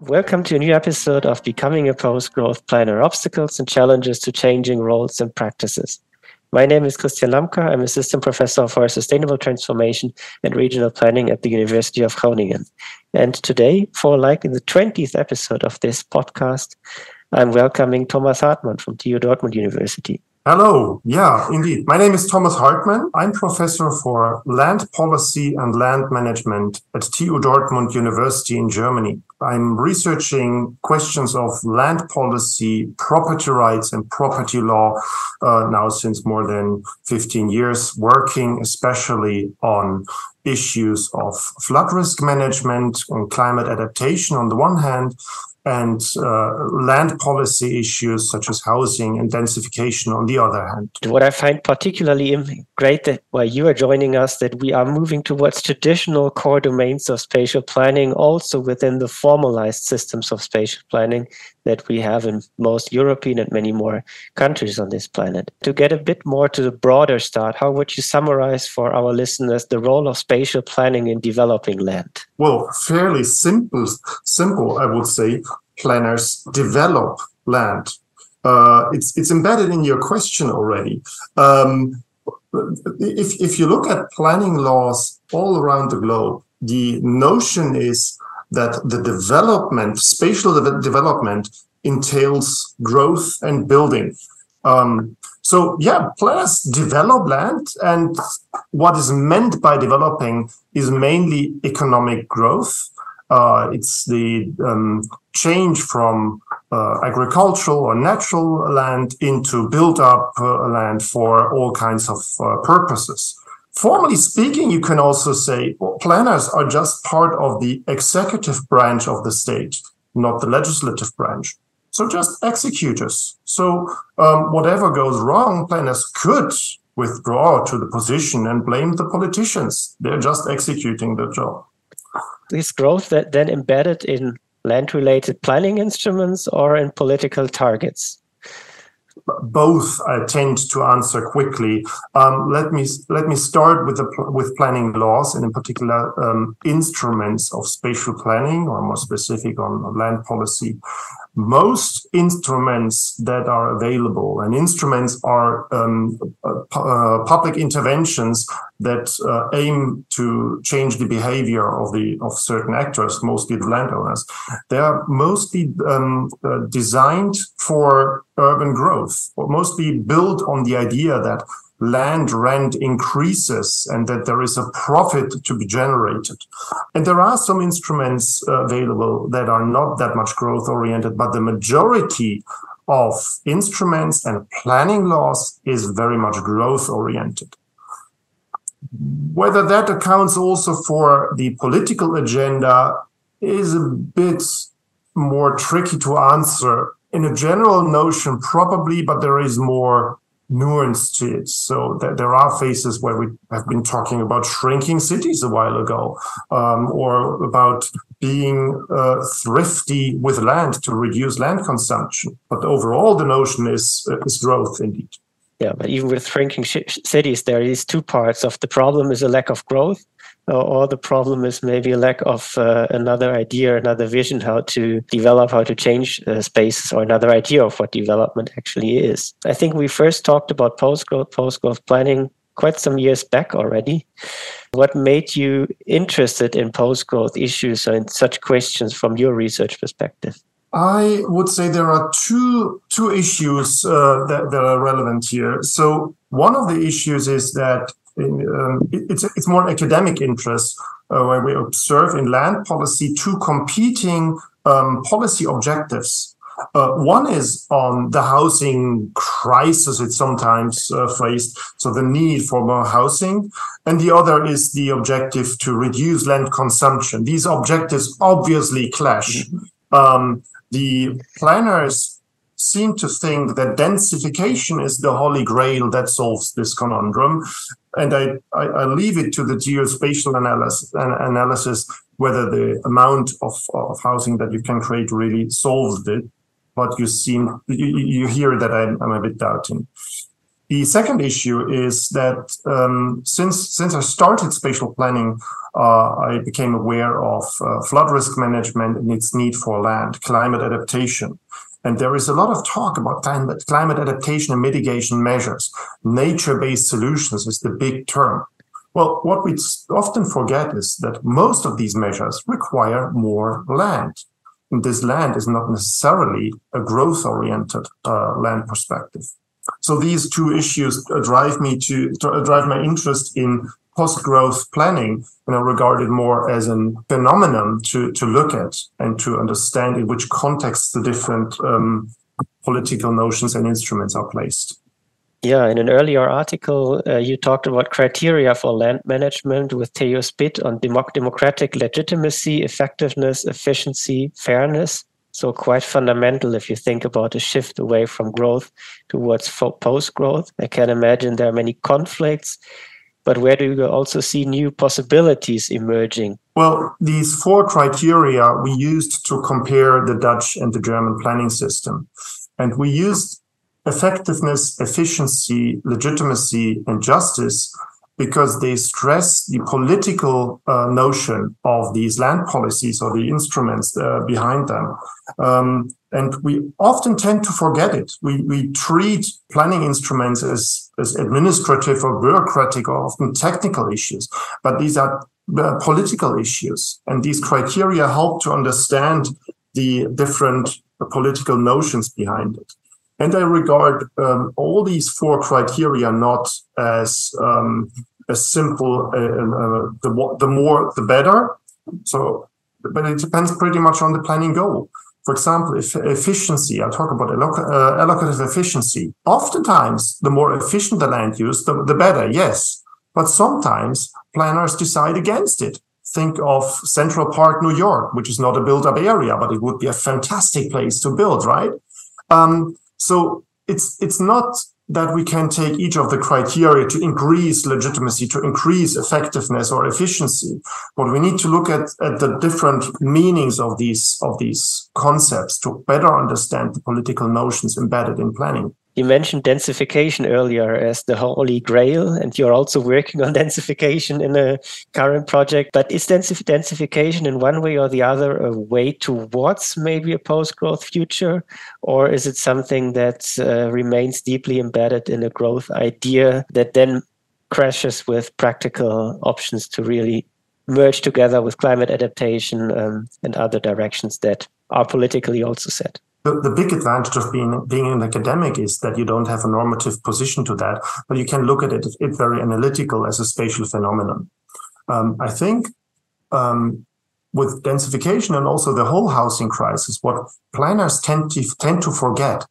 Welcome to a new episode of Becoming a Post Growth Planner Obstacles and Challenges to Changing Roles and Practices. My name is Christian Lamker. I'm Assistant Professor for Sustainable Transformation and Regional Planning at the University of Groningen. And today, for like the 20th episode of this podcast, I'm welcoming Thomas Hartmann from TU Dortmund University. Hello. Yeah, indeed. My name is Thomas Hartmann. I'm professor for land policy and land management at TU Dortmund University in Germany. I'm researching questions of land policy, property rights, and property law uh, now since more than 15 years, working especially on issues of flood risk management and climate adaptation on the one hand, and uh, land policy issues such as housing and densification on the other hand. What I find particularly great that while you are joining us, that we are moving towards traditional core domains of spatial planning, also within the formalized systems of spatial planning that we have in most European and many more countries on this planet. To get a bit more to the broader start, how would you summarize for our listeners the role of spatial planning in developing land? Well, fairly simple, simple, I would say. Planners develop land. Uh, it's it's embedded in your question already. Um, if if you look at planning laws all around the globe, the notion is that the development, spatial de- development, entails growth and building. Um, so yeah, planners develop land, and what is meant by developing is mainly economic growth. Uh, it's the um, change from uh, agricultural or natural land into built-up uh, land for all kinds of uh, purposes. Formally speaking, you can also say well, planners are just part of the executive branch of the state, not the legislative branch. So just executors. So um, whatever goes wrong, planners could withdraw to the position and blame the politicians. They're just executing the job. Is growth that then embedded in land related planning instruments or in political targets? both I tend to answer quickly. Um, let me let me start with the with planning laws and in particular um, instruments of spatial planning, or more specific on land policy most instruments that are available, and instruments are um, uh, uh, public interventions that uh, aim to change the behavior of the of certain actors, mostly the landowners. They are mostly um, uh, designed for urban growth, or mostly built on the idea that land rent increases and that there is a profit to be generated. And there are some instruments uh, available that are not that much growth oriented, but the majority of instruments and planning laws is very much growth oriented. Whether that accounts also for the political agenda is a bit more tricky to answer. In a general notion, probably, but there is more nuance to it. So th- there are phases where we have been talking about shrinking cities a while ago, um, or about being uh, thrifty with land to reduce land consumption. But overall, the notion is uh, is growth indeed. Yeah, but even with shrinking sh- cities, there is two parts of the problem: is a lack of growth, or the problem is maybe a lack of uh, another idea, another vision how to develop, how to change uh, spaces, or another idea of what development actually is. I think we first talked about post growth, post growth planning quite some years back already. What made you interested in post growth issues and such questions from your research perspective? I would say there are two two issues uh, that, that are relevant here. So one of the issues is that um, it's it's more academic interest uh, where we observe in land policy two competing um, policy objectives. Uh, one is on the housing crisis, it's sometimes uh, phrased, so the need for more housing. And the other is the objective to reduce land consumption. These objectives obviously clash. Mm-hmm. Um, the planners seem to think that densification is the holy grail that solves this conundrum. And I, I, I leave it to the geospatial analysis, analysis whether the amount of, of housing that you can create really solves it. But you seem you, you hear that I'm, I'm a bit doubting. The second issue is that um, since since I started spatial planning, uh, I became aware of uh, flood risk management and its need for land, climate adaptation. And there is a lot of talk about climate, climate adaptation and mitigation measures. Nature-based solutions is the big term. Well, what we often forget is that most of these measures require more land. And this land is not necessarily a growth oriented uh, land perspective. So these two issues drive me to drive my interest in post-growth planning, you know, regarded more as a phenomenon to, to look at and to understand in which context the different um, political notions and instruments are placed. Yeah, in an earlier article, uh, you talked about criteria for land management with Tejo Spit on democ- democratic legitimacy, effectiveness, efficiency, fairness. So, quite fundamental if you think about a shift away from growth towards post growth. I can imagine there are many conflicts, but where do you also see new possibilities emerging? Well, these four criteria we used to compare the Dutch and the German planning system. And we used effectiveness, efficiency, legitimacy, and justice because they stress the political uh, notion of these land policies or the instruments uh, behind them. Um, and we often tend to forget it. We, we treat planning instruments as, as administrative or bureaucratic or often technical issues, but these are uh, political issues. And these criteria help to understand the different political notions behind it. And I regard um, all these four criteria not as um, as simple. Uh, uh, the the more the better. So, but it depends pretty much on the planning goal. For example, if efficiency, I'll talk about alloc- uh, allocative efficiency. Oftentimes, the more efficient the land use, the, the better. Yes, but sometimes planners decide against it. Think of Central Park, New York, which is not a built-up area, but it would be a fantastic place to build, right? Um, so it's it's not that we can take each of the criteria to increase legitimacy, to increase effectiveness or efficiency. But we need to look at, at the different meanings of these of these concepts to better understand the political notions embedded in planning. You mentioned densification earlier as the holy grail, and you're also working on densification in a current project. But is densification in one way or the other a way towards maybe a post growth future? Or is it something that uh, remains deeply embedded in a growth idea that then crashes with practical options to really merge together with climate adaptation um, and other directions that are politically also set? The, the big advantage of being being an academic is that you don't have a normative position to that, but you can look at it, it very analytical as a spatial phenomenon. Um, I think um, with densification and also the whole housing crisis, what planners tend to tend to forget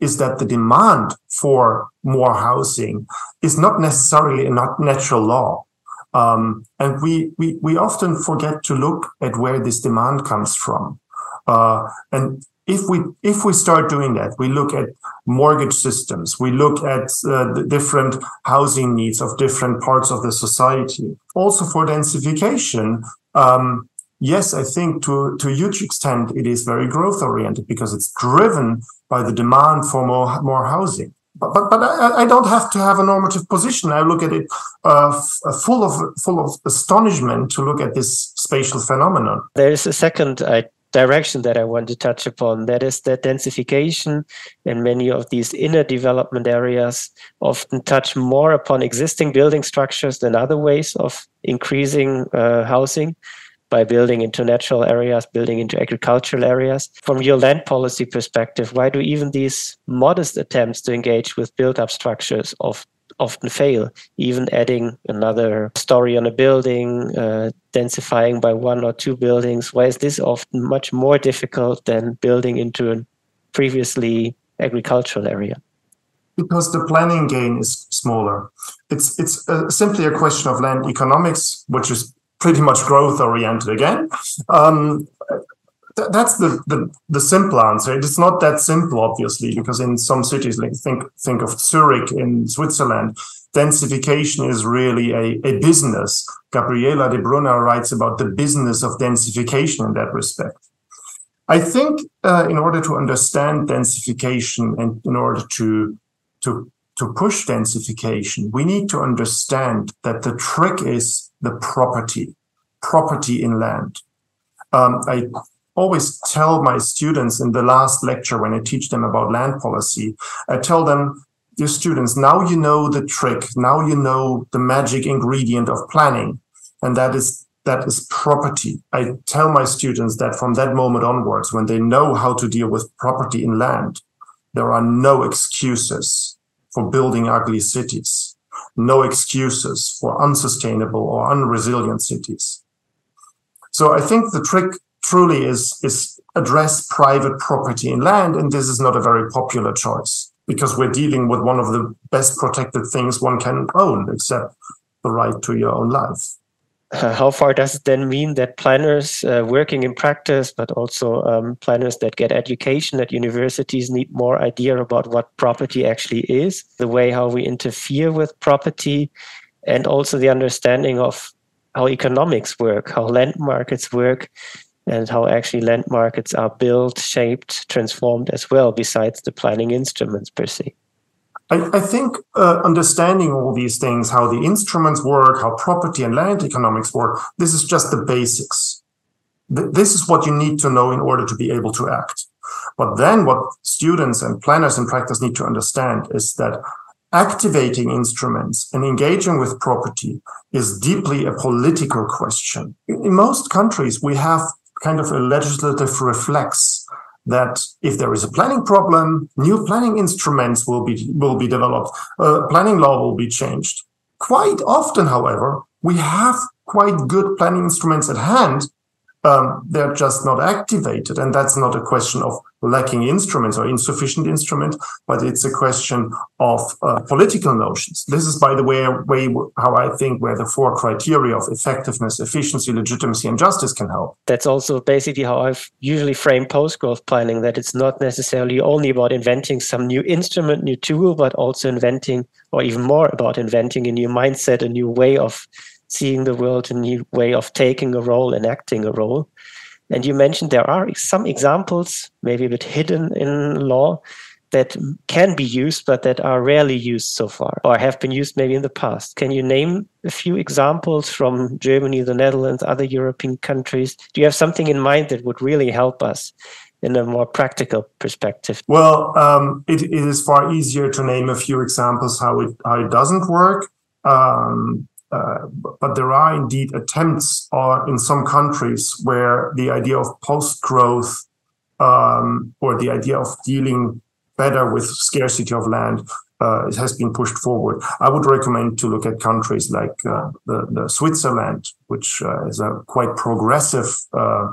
is that the demand for more housing is not necessarily a not natural law. Um, and we, we, we often forget to look at where this demand comes from. Uh, and if we if we start doing that, we look at mortgage systems, we look at uh, the different housing needs of different parts of the society. Also for densification, um, yes, I think to to a huge extent it is very growth oriented because it's driven by the demand for more more housing. But but, but I, I don't have to have a normative position. I look at it uh, f- full of full of astonishment to look at this spatial phenomenon. There is a second I direction that I want to touch upon. That is that densification in many of these inner development areas often touch more upon existing building structures than other ways of increasing uh, housing by building into natural areas, building into agricultural areas. From your land policy perspective, why do even these modest attempts to engage with built up structures of often fail. Even adding another story on a building, uh, densifying by one or two buildings. Why is this often much more difficult than building into a previously agricultural area? Because the planning gain is smaller. It's it's uh, simply a question of land economics, which is pretty much growth oriented again. Um, th- that's the, the the simple answer. It's not that simple, obviously, because in some cities, like think think of Zurich in Switzerland, densification is really a, a business. Gabriela Debrunner writes about the business of densification in that respect. I think uh, in order to understand densification and in order to to to push densification, we need to understand that the trick is the property, property in land. Um, I always tell my students in the last lecture when I teach them about land policy, I tell them, dear students, now you know the trick, now you know the magic ingredient of planning, and that is that is property. I tell my students that from that moment onwards, when they know how to deal with property in land, there are no excuses for building ugly cities, no excuses for unsustainable or unresilient cities. So I think the trick truly is, is address private property in land. And this is not a very popular choice because we're dealing with one of the best protected things one can own, except the right to your own life. Uh, how far does it then mean that planners uh, working in practice, but also um, planners that get education at universities need more idea about what property actually is, the way how we interfere with property, and also the understanding of how economics work, how land markets work, and how actually land markets are built, shaped, transformed as well, besides the planning instruments per se. I, I think uh, understanding all these things, how the instruments work, how property and land economics work, this is just the basics. Th- this is what you need to know in order to be able to act. But then what students and planners in practice need to understand is that activating instruments and engaging with property is deeply a political question. In most countries, we have kind of a legislative reflex that if there is a planning problem, new planning instruments will be will be developed, uh, planning law will be changed. Quite often, however, we have quite good planning instruments at hand um, they're just not activated. And that's not a question of lacking instruments or insufficient instrument, but it's a question of uh, political notions. This is, by the way, way how I think where the four criteria of effectiveness, efficiency, legitimacy, and justice can help. That's also basically how I've usually framed post-growth planning, that it's not necessarily only about inventing some new instrument, new tool, but also inventing, or even more about inventing a new mindset, a new way of seeing the world, a new way of taking a role and acting a role. And you mentioned there are some examples, maybe a bit hidden in law, that can be used, but that are rarely used so far, or have been used maybe in the past. Can you name a few examples from Germany, the Netherlands, other European countries? Do you have something in mind that would really help us in a more practical perspective? Well, um, it, it is far easier to name a few examples how it how it doesn't work. Um, uh, but there are indeed attempts uh, in some countries where the idea of post growth um, or the idea of dealing better with scarcity of land uh, has been pushed forward. I would recommend to look at countries like uh, the, the, Switzerland, which uh, is a quite progressive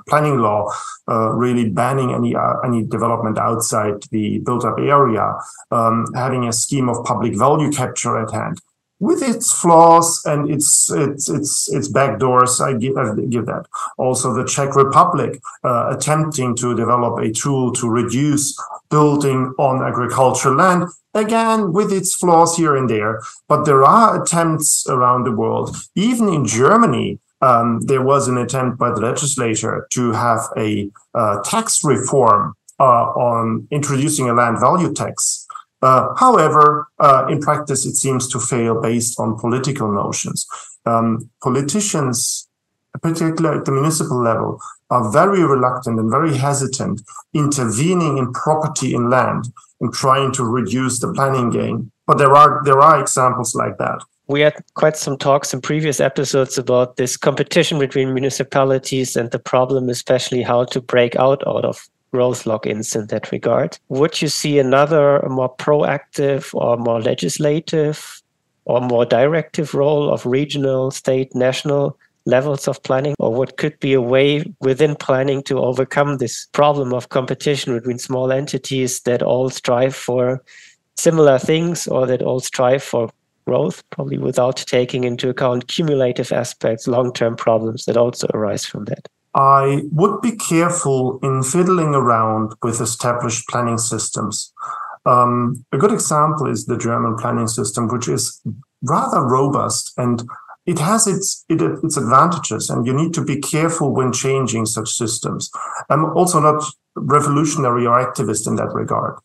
planning law, really banning any any development outside the built-up area, um, having a scheme of public value capture at hand with its flaws and its its its its backdoors. I give, I give that. Also, the Czech Republic uh, attempting to develop a tool to reduce building on agricultural land. Again, with its flaws here and there, but there are attempts around the world. Even in Germany, um, there was an attempt by the legislature to have a uh, tax reform uh, on introducing a land value tax uh, however, uh, in practice, it seems to fail based on political notions. Um, politicians, particularly at the municipal level, are very reluctant and very hesitant intervening in property in land and trying to reduce the planning gain. But there are there are examples like that. We had quite some talks in previous episodes about this competition between municipalities and the problem, especially how to break out out of growth lock-ins in that regard. Would you see another more proactive or more legislative or more directive role of regional, state, national levels of planning? Or what could be a way within planning to overcome this problem of competition between small entities that all strive for similar things or that all strive for growth, probably without taking into account cumulative aspects, long term problems that also arise from that? I would be careful in fiddling around with established planning systems. Um, a good example is the German planning system, which is rather robust and it has its it, its advantages, and you need to be careful when changing such systems. I'm also not revolutionary or activist in that regard.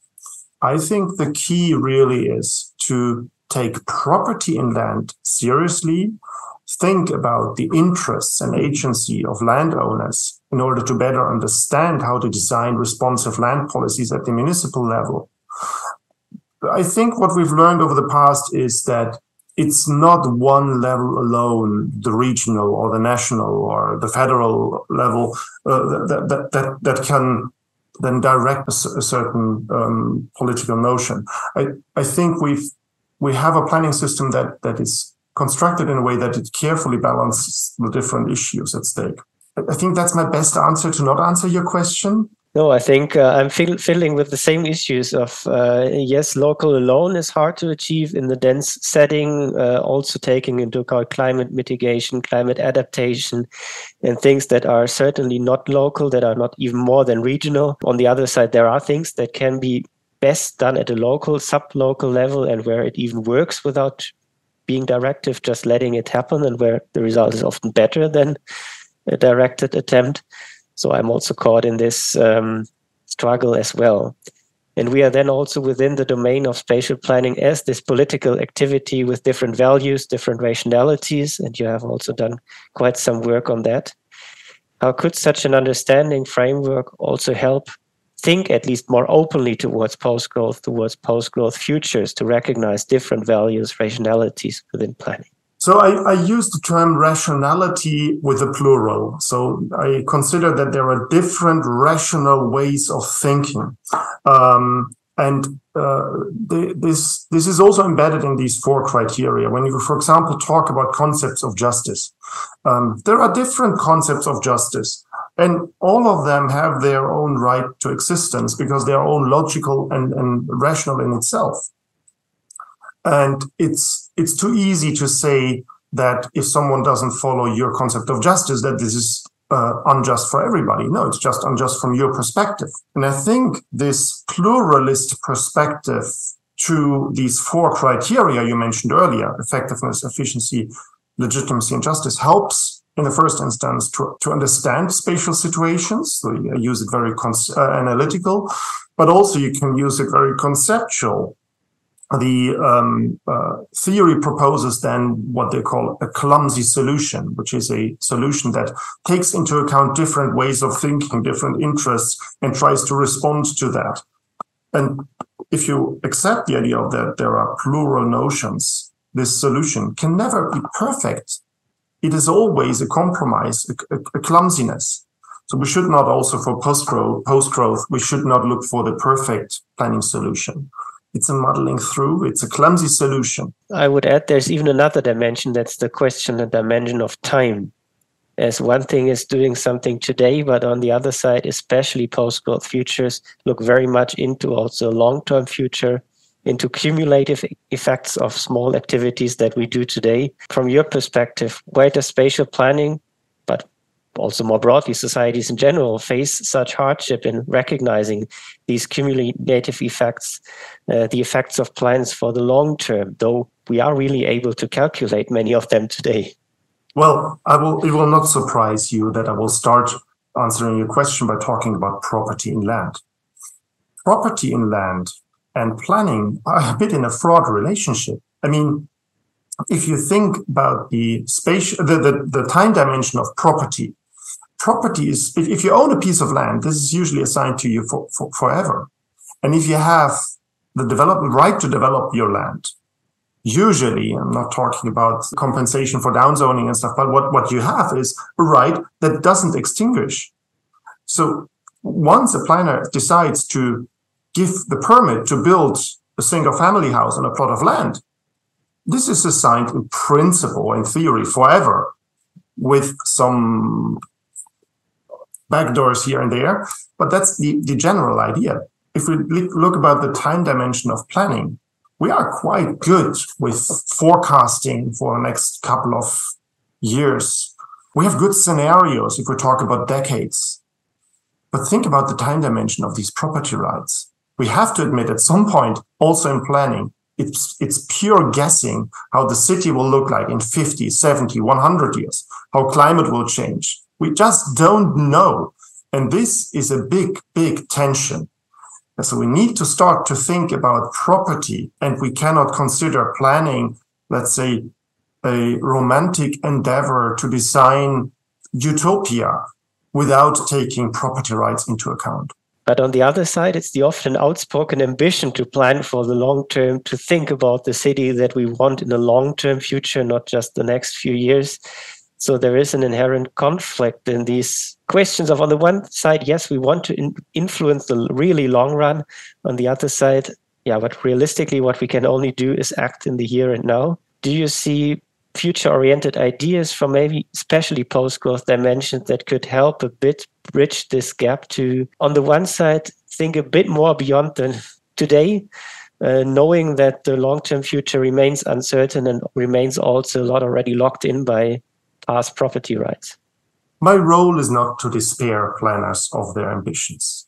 I think the key really is to take property in land seriously, think about the interests and agency of landowners in order to better understand how to design responsive land policies at the municipal level. I think what we've learned over the past is that it's not one level alone, the regional or the national or the federal level, uh, that, that, that, that can then direct a, certain um, political notion. I, I think we've we have a planning system that that is constructed in a way that it carefully balances the different issues at stake. I think that's my best answer to not answer your question. No, I think uh, I'm feel, feeling with the same issues of uh, yes, local alone is hard to achieve in the dense setting, uh, also taking into account climate mitigation, climate adaptation, and things that are certainly not local, that are not even more than regional. On the other side, there are things that can be best done at a local, sub-local level, and where it even works without being directive, just letting it happen, and where the result is often better than a directed attempt. So I'm also caught in this um, struggle as well. And we are then also within the domain of spatial planning as this political activity with different values, different rationalities. And you have also done quite some work on that. How could such an understanding framework also help think at least more openly towards post growth, towards post growth futures to recognize different values, rationalities within planning? So I, I, use the term rationality with a plural. So I consider that there are different rational ways of thinking. Um, and uh, this this is also embedded in these four criteria. When you, for example, talk about concepts of justice, um, there are different concepts of justice, and all of them have their own right to existence because they are all logical and, and rational in itself. And it's it's too easy to say that if someone doesn't follow your concept of justice, that this is uh, unjust for everybody. No, it's just unjust from your perspective. And I think this pluralist perspective to these four criteria you mentioned earlier, effectiveness, efficiency, legitimacy, and justice, helps in the first instance to, to understand spatial situations. So you use it very uh, analytical, but also you can use it very conceptual the um, uh, theory proposes then what they call a clumsy solution, which is a solution that takes into account different ways of thinking, different interests, and tries to respond to that. And if you accept the idea of that there are plural notions, this solution can never be perfect. It is always a compromise, a, a, a clumsiness. So we should not also for post growth, post growth, we should not look for the perfect planning solution it's a muddling through, it's a clumsy solution. I would add there's even another dimension that's the question, the dimension of time. As one thing is doing something today, but on the other side, especially post growth futures look very much into also long term future, into cumulative effects of small activities that we do today. From your perspective, where does spatial planning, but also more broadly, societies in general face such hardship in recognizing these cumulative effects, uh, the effects of plans for the long term, though we are really able to calculate many of them today. Well, I will, it will not surprise you that I will start answering your question by talking about property in land. Property in land and planning are a bit in a fraught relationship. I mean, if you think about the space, the, the, the time dimension of property, property is if, if you own a piece of land, this is usually assigned to you for, for forever. And if you have the development right to develop your land, usually I'm not talking about compensation for downzoning and stuff, but what, what you have is a right that doesn't extinguish. So once a planner decides to give the permit to build a single family house on a plot of land, this is assigned in principle, in theory, forever, with some backdoors here and there. But that's the, the general idea. If we look about the time dimension of planning, we are quite good with forecasting for the next couple of years. We have good scenarios if we talk about decades. But think about the time dimension of these property rights. We have to admit at some point, also in planning, it's, it's pure guessing how the city will look like in 50, 70, 100 years, how climate will change, we just don't know. And this is a big, big tension. So we need to start to think about property and we cannot consider planning, let's say, a romantic endeavor to design utopia without taking property rights into account. But on the other side, it's the often outspoken ambition to plan for the long term, to think about the city that we want in the long term future, not just the next few years. So there is an inherent conflict in these questions of, on the one side, yes, we want to in influence the really long run. On the other side, yeah, but realistically, what we can only do is act in the here and now. Do you see future oriented ideas from maybe especially post growth dimensions that could help a bit bridge this gap to on the one side think a bit more beyond the today uh, knowing that the long-term future remains uncertain and remains also a lot already locked in by past property rights. My role is not to despair planners of their ambitions.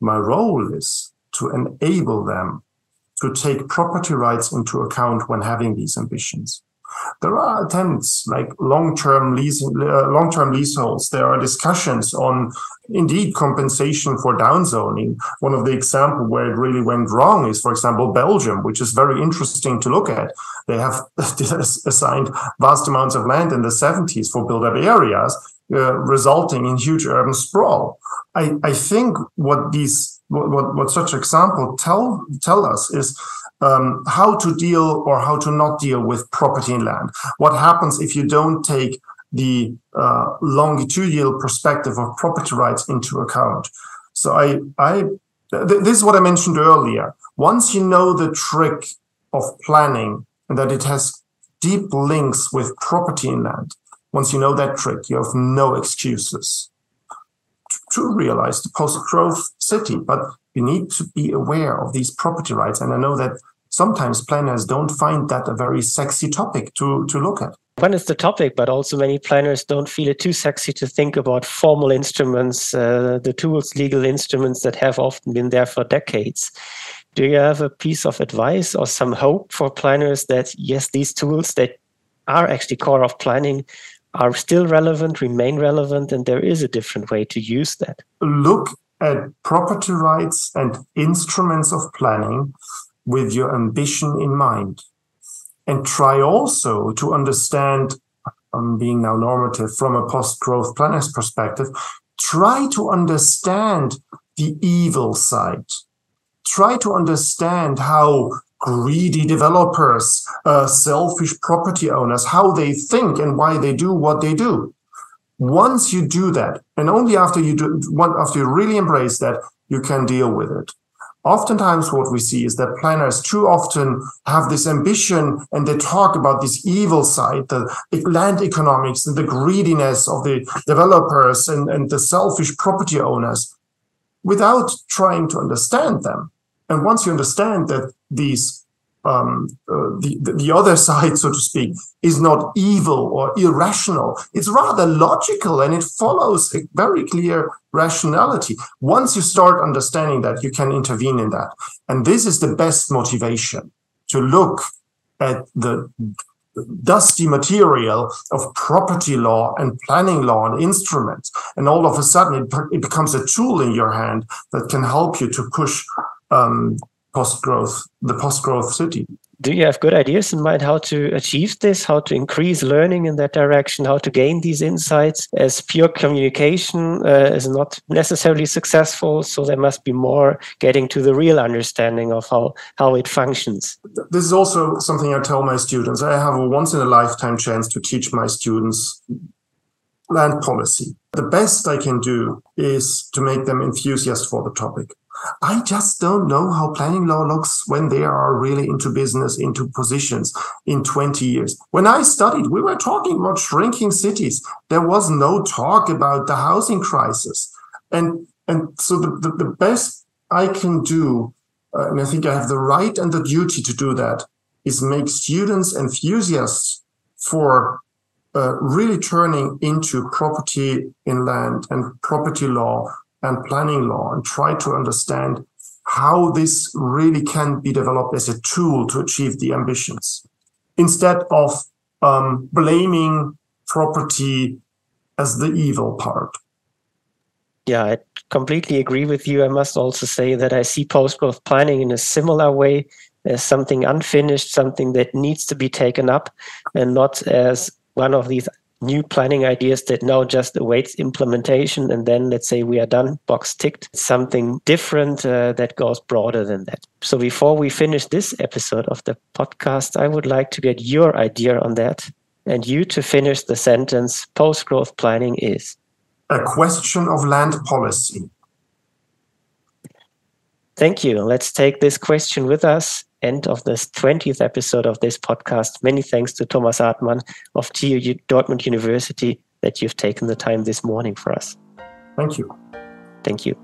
My role is to enable them to take property rights into account when having these ambitions there are attempts like long-term leasing, uh, long-term leaseholds. There are discussions on indeed compensation for downzoning. One of the examples where it really went wrong is, for example, Belgium, which is very interesting to look at. They have assigned vast amounts of land in the 70s for built-up areas, uh, resulting in huge urban sprawl. I, I think what these what, what such example tell tell us is um, how to deal or how to not deal with property in land. What happens if you don't take the uh, longitudinal perspective of property rights into account? So I, I, th- this is what I mentioned earlier. Once you know the trick of planning and that it has deep links with property in land, once you know that trick, you have no excuses to realize the post-growth city. But you need to be aware of these property rights. And I know that sometimes planners don't find that a very sexy topic to, to look at. One is the topic, but also many planners don't feel it too sexy to think about formal instruments, uh, the tools, legal instruments that have often been there for decades. Do you have a piece of advice or some hope for planners that, yes, these tools that are actually core of planning are still relevant, remain relevant, and there is a different way to use that? Look at property rights and instruments of planning with your ambition in mind. And try also to understand, um, being now normative from a post growth planner's perspective, try to understand the evil side. Try to understand how greedy developers, uh, selfish property owners, how they think and why they do what they do. Once you do that, and only after you do, after you really embrace that, you can deal with it oftentimes what we see is that planners too often have this ambition and they talk about this evil side, the land economics and the greediness of the developers and, and the selfish property owners without trying to understand them. And once you understand that these um, uh, the, the other side, so to speak, is not evil or irrational. It's rather logical and it follows a very clear rationality. Once you start understanding that, you can intervene in that. And this is the best motivation to look at the dusty material of property law and planning law and instruments. And all of a sudden, it, it becomes a tool in your hand that can help you to push um, post growth, the post growth city. Do you have good ideas in mind how to achieve this, how to increase learning in that direction, how to gain these insights? As pure communication uh, is not necessarily successful, so there must be more getting to the real understanding of how, how it functions. This is also something I tell my students. I have a once in a lifetime chance to teach my students land policy. The best I can do is to make them enthusiasts for the topic. I just don't know how planning law looks when they are really into business, into positions in 20 years. When I studied, we were talking about shrinking cities. There was no talk about the housing crisis. And, and so the, the, the best I can do, uh, and I think I have the right and the duty to do that, is make students enthusiasts for uh, really turning into property in land and property law and planning law and try to understand how this really can be developed as a tool to achieve the ambitions instead of um, blaming property as the evil part. Yeah, I completely agree with you. I must also say that I see post growth planning in a similar way as something unfinished, something that needs to be taken up, and not as one of these new planning ideas that now just awaits implementation and then let's say we are done box ticked something different uh, that goes broader than that. So before we finish this episode of the podcast i would like to get your idea on that and you to finish the sentence post growth planning is a question of land policy. Thank you. Let's take this question with us end of this 20th episode of this podcast. Many thanks to Thomas Hartmann of TU Dortmund University that you've taken the time this morning for us. Thank you. Thank you.